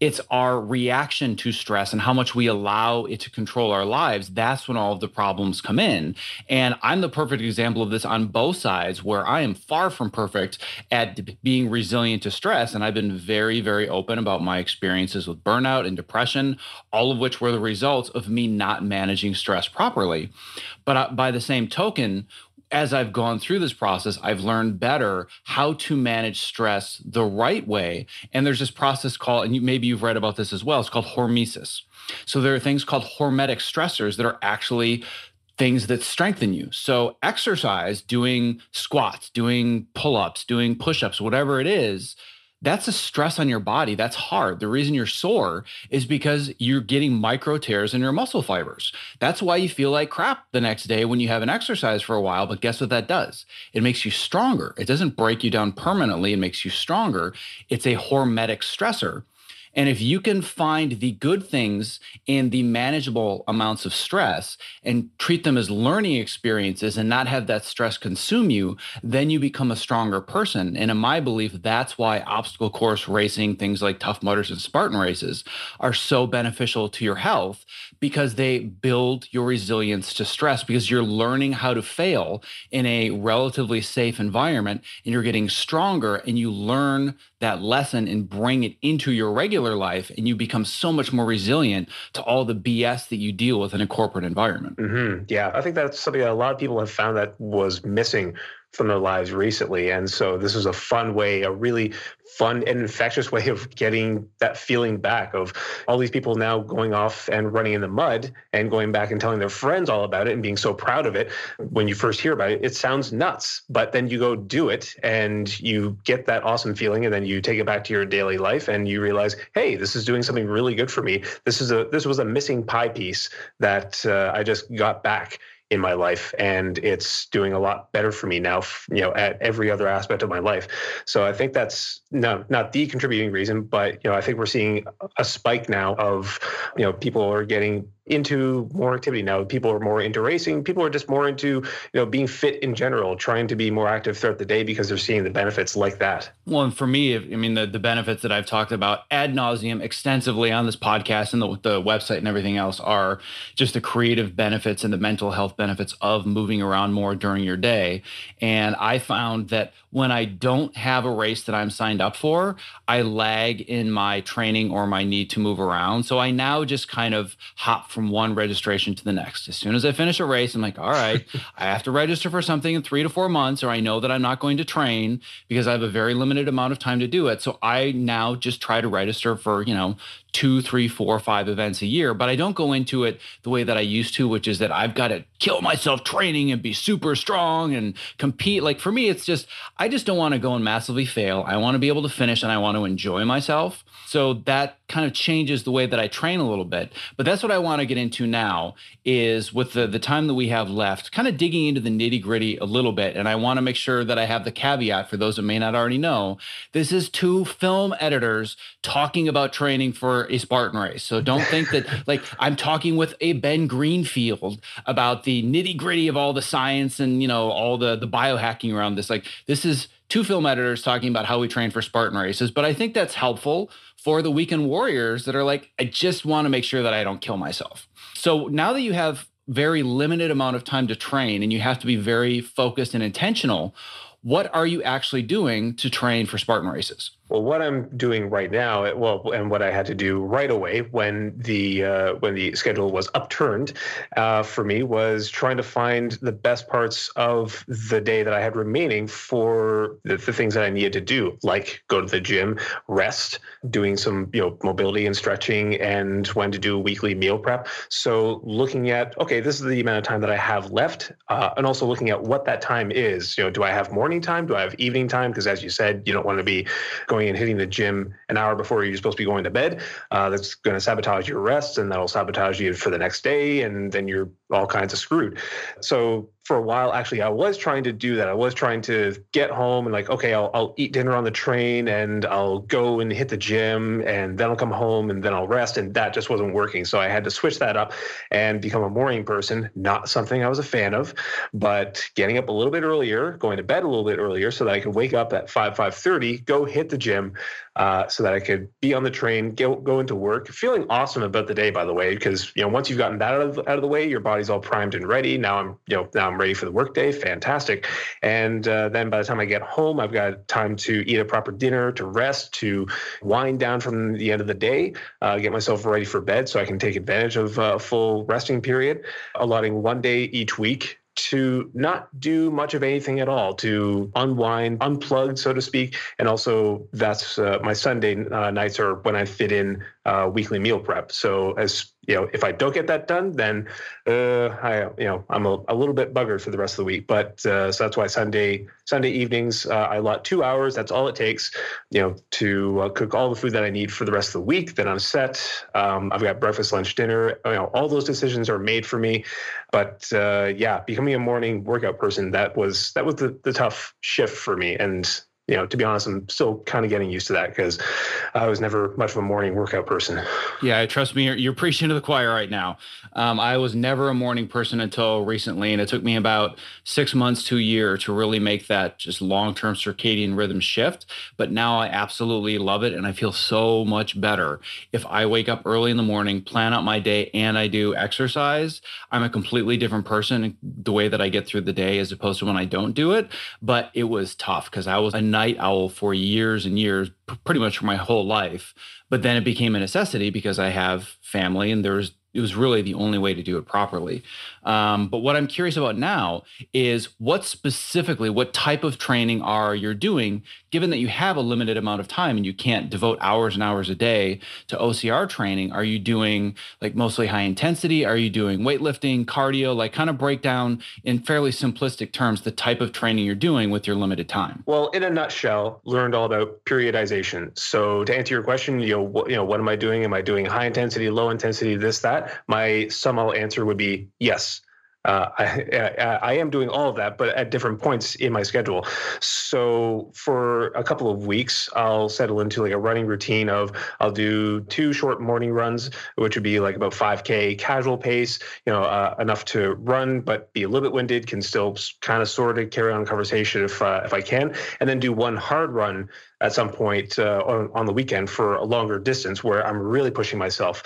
it's our reaction to stress and how much we allow it to control our lives. That's when all of the problems come in. And I'm the perfect example of this on both sides, where I am far from perfect at being resilient to stress. And I've been very, very open about my experiences with burnout and depression, all of which were the results of me not managing stress properly. But uh, by the same token, as I've gone through this process, I've learned better how to manage stress the right way. And there's this process called, and you, maybe you've read about this as well, it's called hormesis. So there are things called hormetic stressors that are actually things that strengthen you. So exercise, doing squats, doing pull-ups, doing push-ups, whatever it is, that's a stress on your body. That's hard. The reason you're sore is because you're getting micro tears in your muscle fibers. That's why you feel like crap the next day when you haven't exercised for a while. But guess what that does? It makes you stronger. It doesn't break you down permanently, it makes you stronger. It's a hormetic stressor. And if you can find the good things in the manageable amounts of stress and treat them as learning experiences and not have that stress consume you, then you become a stronger person. And in my belief, that's why obstacle course racing, things like Tough Mudders and Spartan races, are so beneficial to your health because they build your resilience to stress because you're learning how to fail in a relatively safe environment and you're getting stronger and you learn that lesson and bring it into your regular life and you become so much more resilient to all the BS that you deal with in a corporate environment. Mm-hmm. Yeah, I think that's something that a lot of people have found that was missing from their lives recently. And so this is a fun way, a really fun and infectious way of getting that feeling back of all these people now going off and running in the mud and going back and telling their friends all about it and being so proud of it. When you first hear about it, it sounds nuts, but then you go do it and you get that awesome feeling and then you take it back to your daily life and you realize, hey, this is doing something really good for me. This is a this was a missing pie piece that uh, I just got back in my life and it's doing a lot better for me now you know at every other aspect of my life. So i think that's no not the contributing reason but you know i think we're seeing a spike now of you know people are getting into more activity now. People are more into racing. People are just more into you know being fit in general, trying to be more active throughout the day because they're seeing the benefits like that. Well, and for me, I mean the the benefits that I've talked about ad nauseum extensively on this podcast and the, the website and everything else are just the creative benefits and the mental health benefits of moving around more during your day. And I found that when I don't have a race that I'm signed up for, I lag in my training or my need to move around. So I now just kind of hop from one registration to the next. As soon as I finish a race, I'm like, all right, I have to register for something in three to four months, or I know that I'm not going to train because I have a very limited amount of time to do it. So I now just try to register for, you know, two, three, four, five events a year. But I don't go into it the way that I used to, which is that I've got to kill myself training and be super strong and compete. Like for me, it's just, I just don't want to go and massively fail. I want to be able to finish and I want to enjoy myself. So that kind of changes the way that I train a little bit. But that's what I want to get into now is with the, the time that we have left, kind of digging into the nitty gritty a little bit. And I want to make sure that I have the caveat for those that may not already know. This is two film editors talking about training for a Spartan race. So don't think that like I'm talking with a Ben Greenfield about the nitty gritty of all the science and, you know, all the, the biohacking around this. Like this is two film editors talking about how we train for Spartan races. But I think that's helpful for the weekend warriors that are like, I just want to make sure that I don't kill myself. So now that you have very limited amount of time to train and you have to be very focused and intentional, what are you actually doing to train for Spartan races? Well, what I'm doing right now, well, and what I had to do right away when the uh, when the schedule was upturned uh, for me was trying to find the best parts of the day that I had remaining for the, the, things that I needed to do, like go to the gym, rest, doing some you know mobility and stretching, and when to do weekly meal prep. So looking at okay, this is the amount of time that I have left, uh, and also looking at what that time is. You know, do I have morning time? Do I have evening time? Because as you said, you don't want to be going going and hitting the gym an hour before you're supposed to be going to bed. Uh, that's going to sabotage your rest and that'll sabotage you for the next day. And then you're all kinds of screwed. So for a while, actually, I was trying to do that. I was trying to get home and like, okay, I'll, I'll eat dinner on the train and I'll go and hit the gym and then I'll come home and then I'll rest. And that just wasn't working. So I had to switch that up and become a morning person. Not something I was a fan of, but getting up a little bit earlier, going to bed a little bit earlier so that I could wake up at 5, 5.30, go hit the gym uh, so that I could be on the train, go, go into work, feeling awesome about the day, by the way, because, you know, once you've gotten that out of, out of the way, your body's all primed and ready. Now I'm, you know, now I'm ready for the workday. Fantastic. And uh, then by the time I get home, I've got time to eat a proper dinner, to rest, to wind down from the end of the day, uh, get myself ready for bed so I can take advantage of a full resting period, allotting one day each week to not do much of anything at all, to unwind, unplug, so to speak. And also, that's uh, my Sunday uh, nights are when I fit in uh, weekly meal prep. So as you know, if I don't get that done, then uh, I, you know, I'm a, a, little bit buggered for the rest of the week. But uh, so that's why Sunday Sunday evenings uh, I allot two hours. That's all it takes, you know, to uh, cook all the food that I need for the rest of the week. Then I'm set. Um, I've got breakfast, lunch, dinner. You know, all those decisions are made for me. But uh, yeah, becoming a morning workout person that was that was the, the tough shift for me, and you know, to be honest, I'm still kind of getting used to that because I was never much of a morning workout person. Yeah, trust me, you're, you're preaching to the choir right now. Um, I was never a morning person until recently, and it took me about six months to a year to really make that just long term circadian rhythm shift. But now I absolutely love it, and I feel so much better. If I wake up early in the morning, plan out my day, and I do exercise, I'm a completely different person the way that I get through the day as opposed to when I don't do it. But it was tough because I was a night owl for years and years, pretty much for my whole life. But then it became a necessity because I have family and there's it was really the only way to do it properly. Um, but what I'm curious about now is what specifically, what type of training are you doing, given that you have a limited amount of time and you can't devote hours and hours a day to OCR training? Are you doing like mostly high intensity? Are you doing weightlifting, cardio? Like, kind of break down in fairly simplistic terms the type of training you're doing with your limited time. Well, in a nutshell, learned all about periodization. So to answer your question, you know, what, you know, what am I doing? Am I doing high intensity, low intensity, this, that? My summal answer would be yes. Uh, I, I, am doing all of that, but at different points in my schedule. So for a couple of weeks, I'll settle into like a running routine of I'll do two short morning runs, which would be like about 5K casual pace, you know, uh, enough to run but be a little bit winded, can still kind of sort of carry on conversation if uh, if I can, and then do one hard run at some point uh, on, on the weekend for a longer distance where I'm really pushing myself.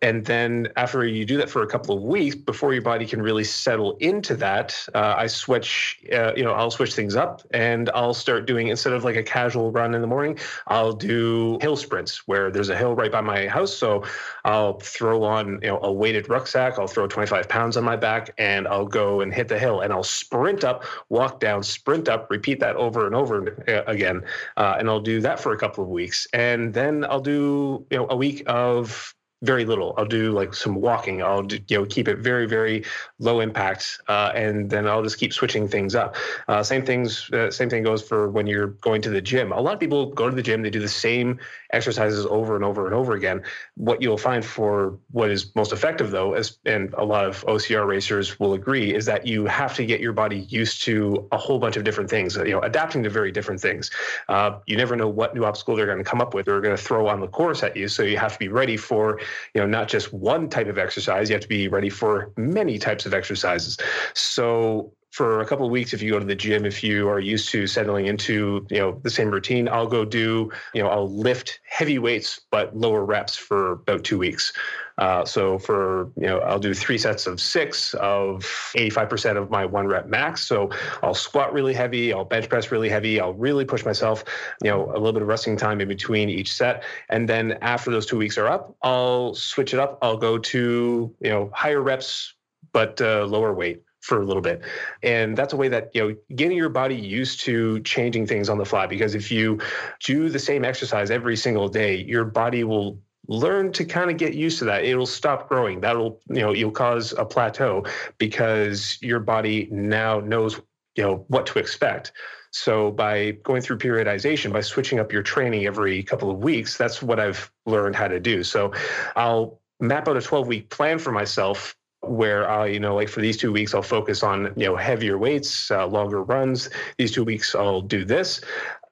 And then after you do that for a couple of weeks, before your body can really settle into that, uh, I switch, uh, you know, I'll switch things up and I'll start doing, instead of like a casual run in the morning, I'll do hill sprints where there's a hill right by my house. So I'll throw on, you know, a weighted rucksack, I'll throw 25 pounds on my back and I'll go and hit the hill and I'll sprint up, walk down, sprint up, repeat that over and over uh, again. Uh, and I'll do that for a couple of weeks, and then I'll do you know a week of very little. I'll do like some walking. I'll do, you know keep it very very low impact, uh, and then I'll just keep switching things up. Uh, same things. Uh, same thing goes for when you're going to the gym. A lot of people go to the gym. They do the same exercises over and over and over again. What you'll find for what is most effective, though, as and a lot of OCR racers will agree, is that you have to get your body used to a whole bunch of different things. You know, adapting to very different things. Uh, you never know what new obstacle they're going to come up with. They're going to throw on the course at you, so you have to be ready for you know not just one type of exercise. You have to be ready for many types of exercises. So for a couple of weeks if you go to the gym if you are used to settling into you know the same routine i'll go do you know i'll lift heavy weights but lower reps for about two weeks uh, so for you know i'll do three sets of six of 85% of my one rep max so i'll squat really heavy i'll bench press really heavy i'll really push myself you know a little bit of resting time in between each set and then after those two weeks are up i'll switch it up i'll go to you know higher reps but uh, lower weight for a little bit. And that's a way that, you know, getting your body used to changing things on the fly. Because if you do the same exercise every single day, your body will learn to kind of get used to that it'll stop growing that'll you know you'll cause a plateau because your body now knows you know what to expect so by going through periodization by switching up your training every couple of weeks that's what i've learned how to do so i'll map out a 12 week plan for myself where I, you know, like for these two weeks, I'll focus on, you know, heavier weights, uh, longer runs. These two weeks, I'll do this.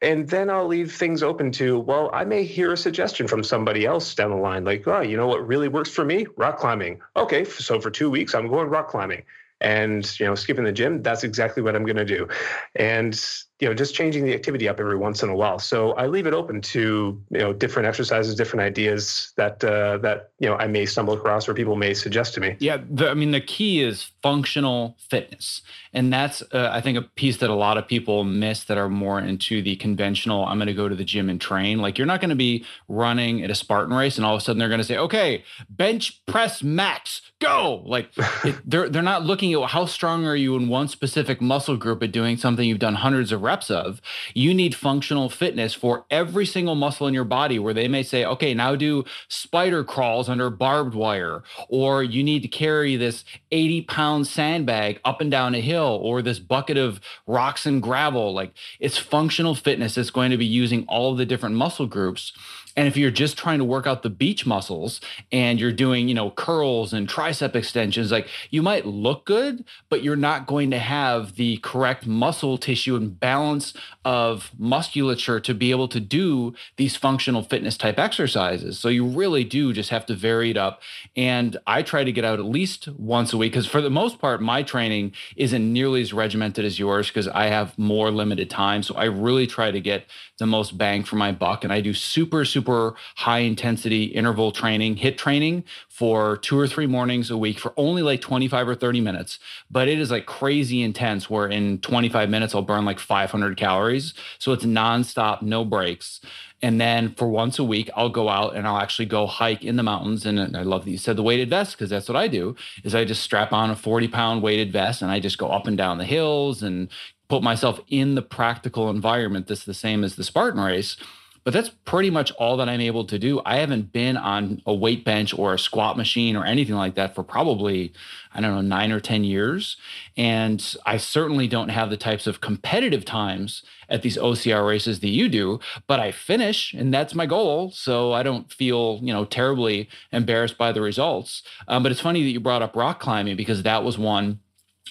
And then I'll leave things open to, well, I may hear a suggestion from somebody else down the line, like, oh, you know what really works for me? Rock climbing. Okay, so for two weeks, I'm going rock climbing and you know skipping the gym that's exactly what i'm going to do and you know just changing the activity up every once in a while. So i leave it open to you know different exercises different ideas that uh, that you know i may stumble across or people may suggest to me. Yeah the, i mean the key is functional fitness. And that's uh, i think a piece that a lot of people miss that are more into the conventional i'm going to go to the gym and train. Like you're not going to be running at a spartan race and all of a sudden they're going to say okay bench press max go. Like it, they're they're not looking at how strong are you in one specific muscle group at doing something you've done hundreds of reps reps of. You need functional fitness for every single muscle in your body where they may say, okay, now do spider crawls under barbed wire, or you need to carry this 80 pound sandbag up and down a hill, or this bucket of rocks and gravel. Like it's functional fitness that's going to be using all the different muscle groups. And if you're just trying to work out the beach muscles and you're doing, you know, curls and tricep extensions, like you might look good, but you're not going to have the correct muscle tissue and balance of musculature to be able to do these functional fitness type exercises. So you really do just have to vary it up. And I try to get out at least once a week because for the most part, my training isn't nearly as regimented as yours because I have more limited time. So I really try to get the most bang for my buck. And I do super, super high intensity interval training, HIIT training for two or three mornings a week for only like 25 or 30 minutes. But it is like crazy intense where in 25 minutes, I'll burn like 500 calories. So it's nonstop, no breaks. And then for once a week, I'll go out and I'll actually go hike in the mountains. And I love that you said the weighted vest because that's what I do. Is I just strap on a 40 pound weighted vest and I just go up and down the hills and put myself in the practical environment that's the same as the Spartan race. But that's pretty much all that I'm able to do. I haven't been on a weight bench or a squat machine or anything like that for probably, I don't know, nine or 10 years. And I certainly don't have the types of competitive times at these OCR races that you do, but I finish and that's my goal. So I don't feel, you know, terribly embarrassed by the results. Um, but it's funny that you brought up rock climbing because that was one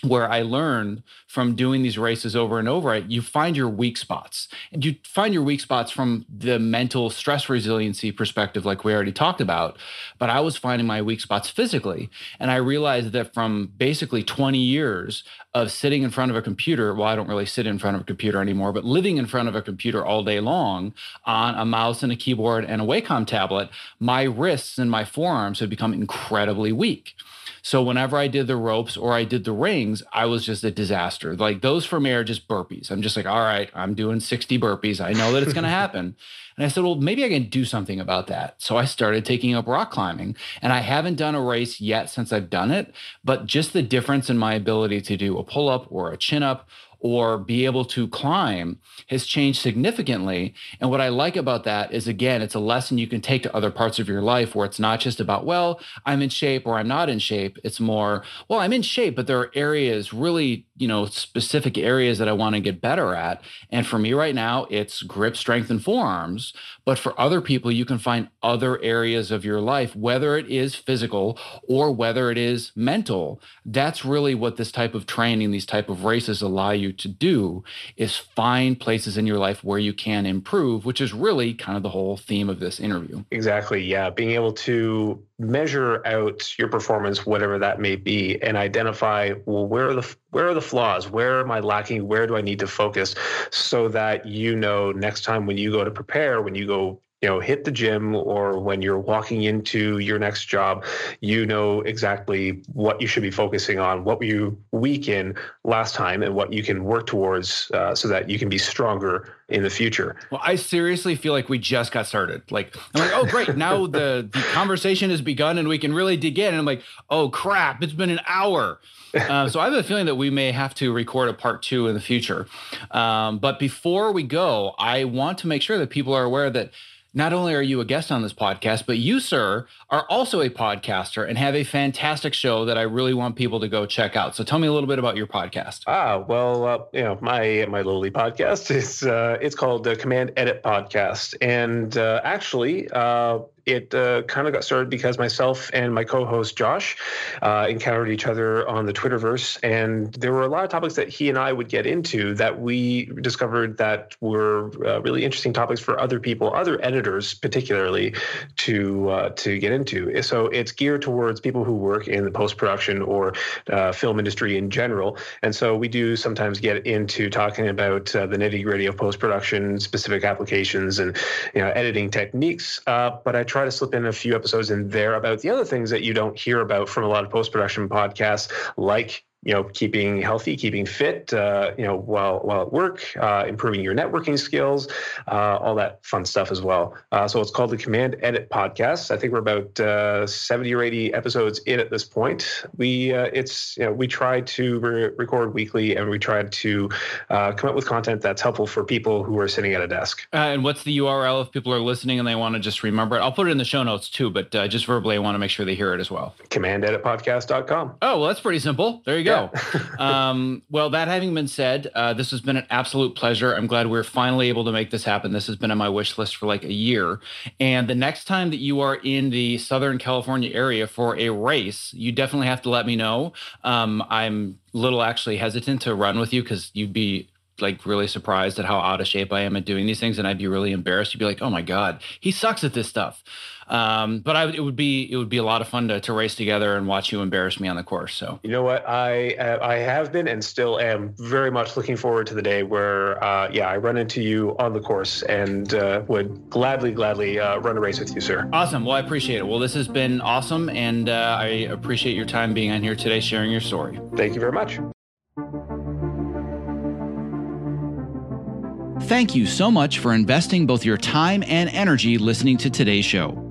where I learned from doing these races over and over, you find your weak spots. And you find your weak spots from the mental stress resiliency perspective, like we already talked about. But I was finding my weak spots physically. And I realized that from basically 20 years of sitting in front of a computer, well, I don't really sit in front of a computer anymore, but living in front of a computer all day long on a mouse and a keyboard and a Wacom tablet, my wrists and my forearms have become incredibly weak. So whenever I did the ropes or I did the rings, I was just a disaster. Like those for me are just burpees. I'm just like, all right, I'm doing 60 burpees. I know that it's going to happen. And I said, well, maybe I can do something about that. So I started taking up rock climbing. And I haven't done a race yet since I've done it, but just the difference in my ability to do a pull up or a chin up or be able to climb has changed significantly. And what I like about that is, again, it's a lesson you can take to other parts of your life where it's not just about, well, I'm in shape or I'm not in shape. It's more, well, I'm in shape, but there are areas, really, you know, specific areas that I want to get better at. And for me right now, it's grip strength and forearms. But for other people, you can find other areas of your life, whether it is physical or whether it is mental. That's really what this type of training, these type of races allow you to do is find places in your life where you can improve, which is really kind of the whole theme of this interview. Exactly. Yeah. Being able to measure out your performance, whatever that may be, and identify, well, where are the where are the flaws? Where am I lacking? Where do I need to focus so that you know next time when you go to prepare, when you go you know hit the gym or when you're walking into your next job you know exactly what you should be focusing on what were you weak in last time and what you can work towards uh, so that you can be stronger in the future. Well i seriously feel like we just got started. Like i'm like oh great now the, the conversation has begun and we can really dig in. And i'm like oh crap it's been an hour. Uh, so I have a feeling that we may have to record a part two in the future. Um, but before we go, I want to make sure that people are aware that not only are you a guest on this podcast, but you, sir, are also a podcaster and have a fantastic show that I really want people to go check out. So tell me a little bit about your podcast. Ah, well, uh, you know, my my lowly podcast is uh, it's called the Command Edit Podcast, and uh, actually, uh, it uh, kind of got started because myself and my co-host Josh uh, encountered each other on the Twitterverse, and there were a lot of topics that he and I would get into that we discovered that were uh, really interesting topics for other people, other editors particularly, to uh, to get into. So it's geared towards people who work in the post production or uh, film industry in general, and so we do sometimes get into talking about uh, the nitty gritty of post production, specific applications, and you know editing techniques. but I try to slip in a few episodes in there about the other things that you don't hear about from a lot of post production podcasts, like you know, keeping healthy, keeping fit, uh, you know, while while at work, uh, improving your networking skills, uh, all that fun stuff as well. Uh, so it's called the Command Edit Podcast. I think we're about uh, seventy or eighty episodes in at this point. We uh, it's you know we try to re- record weekly and we try to come up with content that's helpful for people who are sitting at a desk. and what's the URL if people are listening and they want to just remember it? I'll put it in the show notes too, but just verbally, I want to make sure they hear it as well. CommandEditPodcast.com. Oh well, that's pretty simple. There you go go. um, well, that having been said, uh, this has been an absolute pleasure. I'm glad we're finally able to make this happen. This has been on my wish list for like a year. And the next time that you are in the Southern California area for a race, you definitely have to let me know. Um, I'm a little actually hesitant to run with you because you'd be like really surprised at how out of shape I am at doing these things, and I'd be really embarrassed. You'd be like, "Oh my god, he sucks at this stuff." Um, but I, it would be it would be a lot of fun to, to race together and watch you embarrass me on the course. So you know what I uh, I have been and still am very much looking forward to the day where uh, yeah I run into you on the course and uh, would gladly gladly uh, run a race with you, sir. Awesome. Well, I appreciate it. Well, this has been awesome, and uh, I appreciate your time being on here today, sharing your story. Thank you very much. Thank you so much for investing both your time and energy listening to today's show.